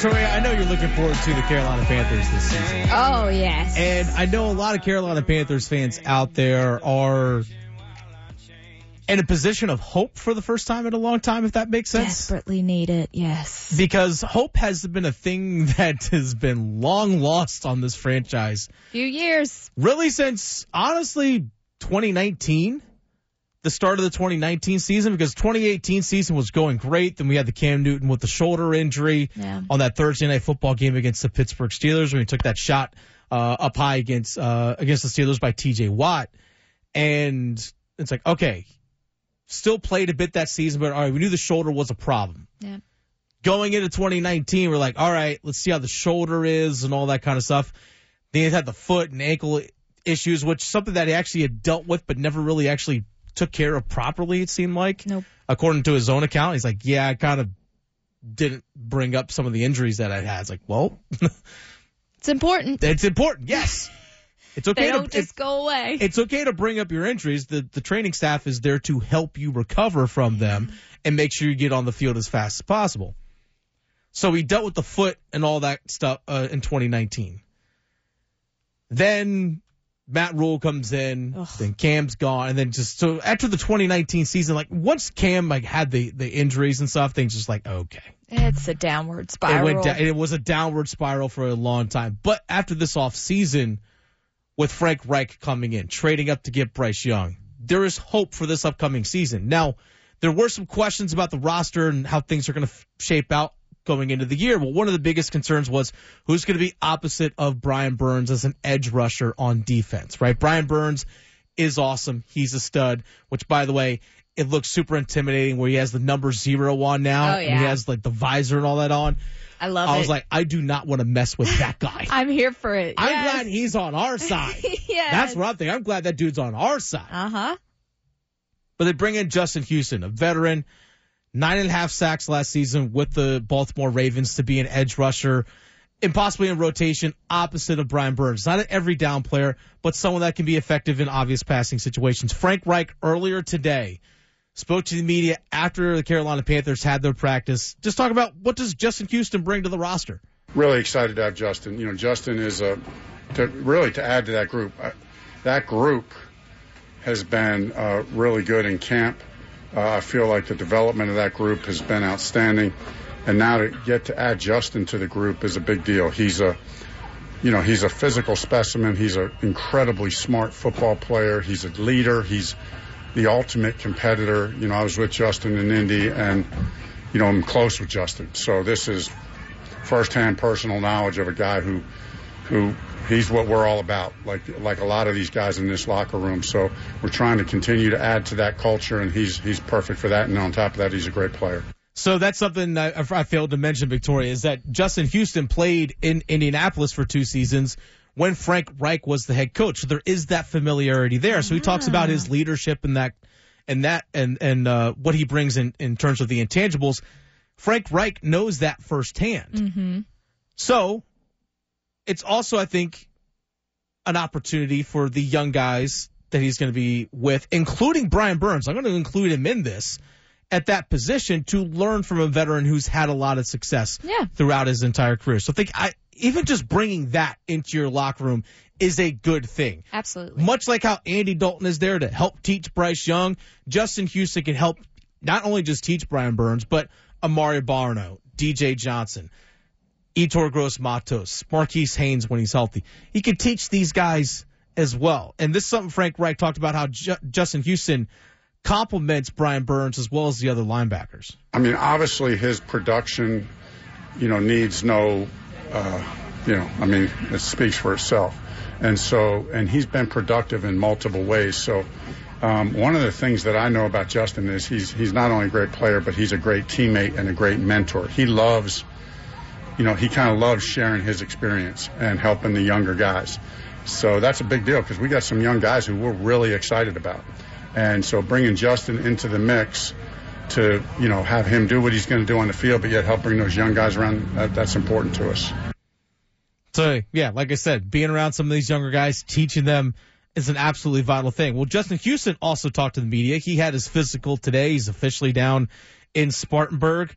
Tori, I know you're looking forward to the Carolina Panthers this season. Oh, yes. And I know a lot of Carolina Panthers fans out there are in a position of hope for the first time in a long time, if that makes sense. Desperately need it, yes. Because hope has been a thing that has been long lost on this franchise. Few years. Really, since honestly 2019, the start of the 2019 season, because 2018 season was going great. Then we had the Cam Newton with the shoulder injury Yeah. on that Thursday night football game against the Pittsburgh Steelers when he took that shot uh, up high against uh, against the Steelers by T.J. Watt, and it's like okay, still played a bit that season, but all right, we knew the shoulder was a problem. Yeah. Going into 2019, we're like, all right, let's see how the shoulder is and all that kind of stuff. Then he had the foot and ankle issues, which is something that he actually had dealt with, but never really actually took care of properly. It seemed like, Nope. according to his own account, he's like, yeah, I kind of didn't bring up some of the injuries that I had. It's like, well, It's important. it's important. Yes, it's okay. They don't just go away. it's okay to bring up your injuries. The the training staff is there to help you recover from them and make sure you get on the field as fast as possible. So he dealt with the foot and all that stuff uh, in 2019. Then Matt Rhule comes in, Ugh. then Cam's gone, and then just so after the 2019 season, like once Cam like had the the injuries and stuff, things just like okay. it's a downward It spiral. went down, it was a downward spiral for a long time. But after this off season, with Frank Reich coming in, trading up to get Bryce Young, there is hope for this upcoming season. Now, there were some questions about the roster and how things are going to f- shape out going into the year. Well, one of the biggest concerns was who's going to be opposite of Brian Burns as an edge rusher on defense, right? Brian Burns is awesome. He's a stud, which by the way, it looks super intimidating where he has the number zero on now Oh, and he has like the visor and all that on. I love I it. was like, I do not want to mess with that guy. I'm here for it. I'm yes. glad he's on our side. yes. That's what I'm thinking. I'm glad that dude's on our side. Uh huh. But they bring in Justin Houston, a veteran, nine and a half sacks last season with the Baltimore Ravens to be an edge rusher, and possibly in rotation opposite of Brian Burns. Not an every down player, but someone that can be effective in obvious passing situations. Frank Reich earlier today spoke to the media after the Carolina Panthers had their practice. Just talk about what does Justin Houston bring to the roster. really excited to have Justin. You know, Justin is a to really to add to that group. Uh, that group has been uh, really good in camp. Uh, I feel like the development of that group has been outstanding, and now to get to add Justin to the group is a big deal. He's a you know, he's a physical specimen. He's an incredibly smart football player. He's a leader. He's the ultimate competitor. You know, I was with Justin in Indy, and you know, I'm close with Justin. So this is firsthand personal knowledge of a guy who who he's what we're all about like like a lot of these guys in this locker room so we're trying to continue to add to that culture and he's he's perfect for that and on top of that he's a great player So that's something I, I failed to mention, Victoria, is that Justin Houston played in Indianapolis for two seasons when Frank Reich was the head coach. So there is that familiarity there. So he talks about his leadership and that and that and and uh, what he brings in in terms of the intangibles. Frank Reich knows that firsthand. Mm-hmm. So it's also, I think, an opportunity for the young guys that he's going to be with, including Brian Burns. I'm going to include him in this at that position to learn from a veteran who's had a lot of success Yeah. throughout his entire career. So I think I even just bringing that into your locker room is a good thing. Absolutely. Much like how Andy Dalton is there to help teach Bryce Young, Justin Houston can help not only just teach Brian Burns, but Amaré Barno, DJ Johnson, Yetur Gross Matos, Marquis Haynes when he's healthy. He could teach these guys as well. And this is something Frank Reich talked about how Ju- Justin Houston complements Brian Burns as well as the other linebackers. i mean obviously his production you know needs no uh, you know i mean it speaks for itself and so and he's been productive in multiple ways so um, one of the things that I know about Justin is he's he's not only a great player, but he's a great teammate and a great mentor. He loves you know, he kind of loves sharing his experience and helping the younger guys. So that's a big deal because we got some young guys who we're really excited about. And so bringing Justin into the mix to, you know, have him do what he's going to do on the field, but yet help bring those young guys around, that, that's important to us. So yeah, like I said, being around some of these younger guys, teaching them is an absolutely vital thing. Well, Justin Houston also talked to the media. He had his physical today. He's officially down in Spartanburg.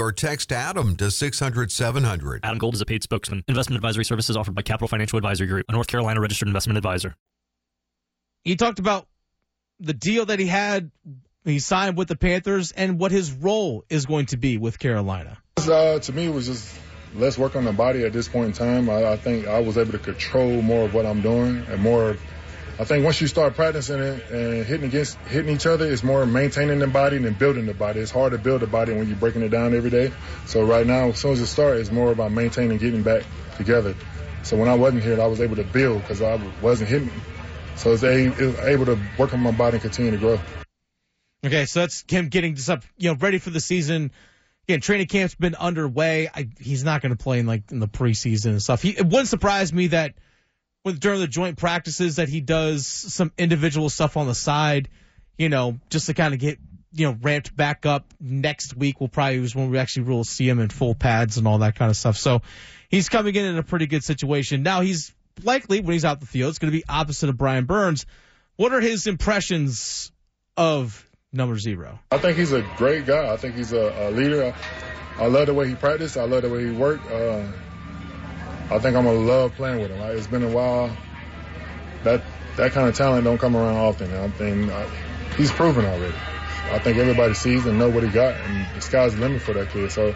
or text Adam to 600 700. Adam Gold is a paid spokesman. Investment advisory services offered by Capital Financial Advisory Group, a North Carolina registered investment advisor. He talked about the deal that he had. He signed with the Panthers and what his role is going to be with Carolina. Uh, to me, it was just less work on the body at this point in time. I, I think I was able to control more of what I'm doing and more I think once you start practicing it and hitting against hitting each other, it's more maintaining the body than building the body. It's hard to build the body when you're breaking it down every day. So right now, as soon as it starts, it's more about maintaining, getting back together. So when I wasn't here, I was able to build because I wasn't hitting. So it's able to work on my body and continue to grow. Okay, so that's him getting this up, you know, ready for the season. Again, training camp's been underway. I, he's not going to play in like in the preseason and stuff. He, it wouldn't surprise me that with during the joint practices that he does some individual stuff on the side, you know, just to kind of get you know ramped back up. Next week will probably is when we actually will see him in full pads and all that kind of stuff. So he's coming in in a pretty good situation. Now he's likely when he's out the field, it's going to be opposite of Brian Burns. What are his impressions of number zero? I think he's a great guy. I think he's a, a leader. I, I, love the way he practiced. I love the way he worked. Uh, I think I'm gonna love playing with him. It's been a while. That that kind of talent don't come around often. I think uh, he's proven already. I think everybody sees and know what he got, and the sky's the limit for that kid. So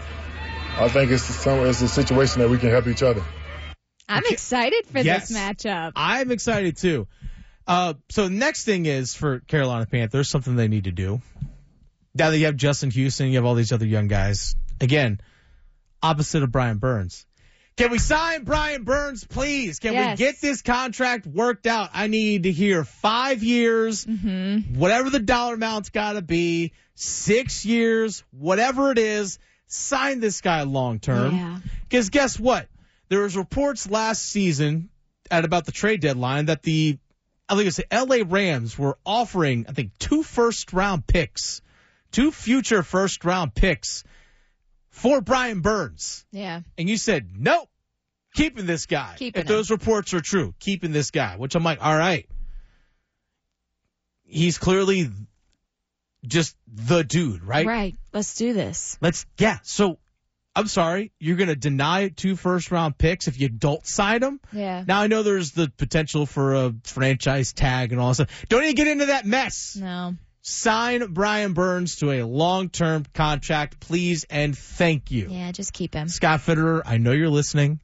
I think it's some, it's a situation that we can help each other. I'm excited for yes, this matchup. I'm excited too. Uh, so next thing is for Carolina Panthers, something they need to do. Now that you have Justin Houston, you have all these other young guys. Again, opposite of Brian Burns. Can we sign Brian Burns, please? Can yes. we get this contract worked out? I need to hear five years, mm-hmm. whatever the dollar amount's got to be, six years, whatever it is. Sign this guy long term. Because yeah. guess what? There was reports last season at about the trade deadline that the I think it's the LA Rams were offering I think two first round picks, two future first round picks for Brian Burns. Yeah. And you said, nope, keeping this guy. Keeping if those reports are true, keeping this guy, which I'm like, all right. He's clearly just the dude, right? Right. Let's do this. Let's, yeah. So I'm sorry, you're going to deny two first round picks if you don't sign them? Yeah. Now I know there's the potential for a franchise tag and all that stuff. Don't even get into that mess. No. Sign Brian Burns to a long-term contract, please, and thank you. Yeah, just keep him. Scott Fitterer, I know you're listening.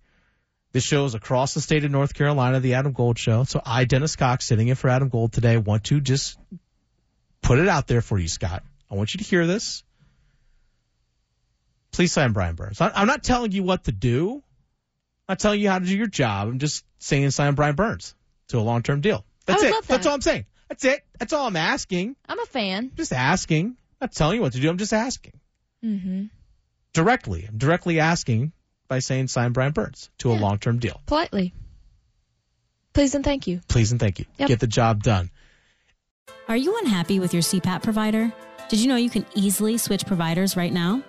This show is across the state of North Carolina, the Adam Gold Show. So I, Dennis Cox, sitting in for Adam Gold today, want to just put it out there for you, Scott. I want you to hear this. Please sign Brian Burns. I'm not telling you what to do. I'm not telling you how to do your job. I'm just saying sign Brian Burns to a long-term deal. That's it. That. That's all I'm saying. That's it. That's all I'm asking. I'm a fan. Just asking. I'm not telling you what to do. I'm just asking. Mm-hmm. Directly. I'm directly asking by saying sign Brian Burns to yeah. a long term deal. Politely. Please and thank you. Please and thank you. Yep. Get the job done. Are you unhappy with your CPAP provider? Did you know you can easily switch providers right now?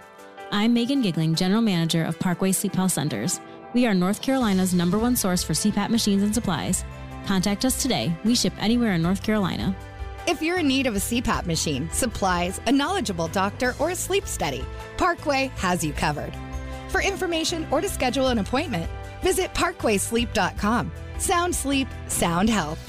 I'm Megan Giggling, General Manager of Parkway Sleep Health Centers. We are North Carolina's number one source for CPAP machines and supplies. Contact us today. We ship anywhere in North Carolina. If you're in need of a CPAP machine, supplies, a knowledgeable doctor, or a sleep study, Parkway has you covered. For information or to schedule an appointment, visit parkwaysleep.com. Sound sleep, sound health.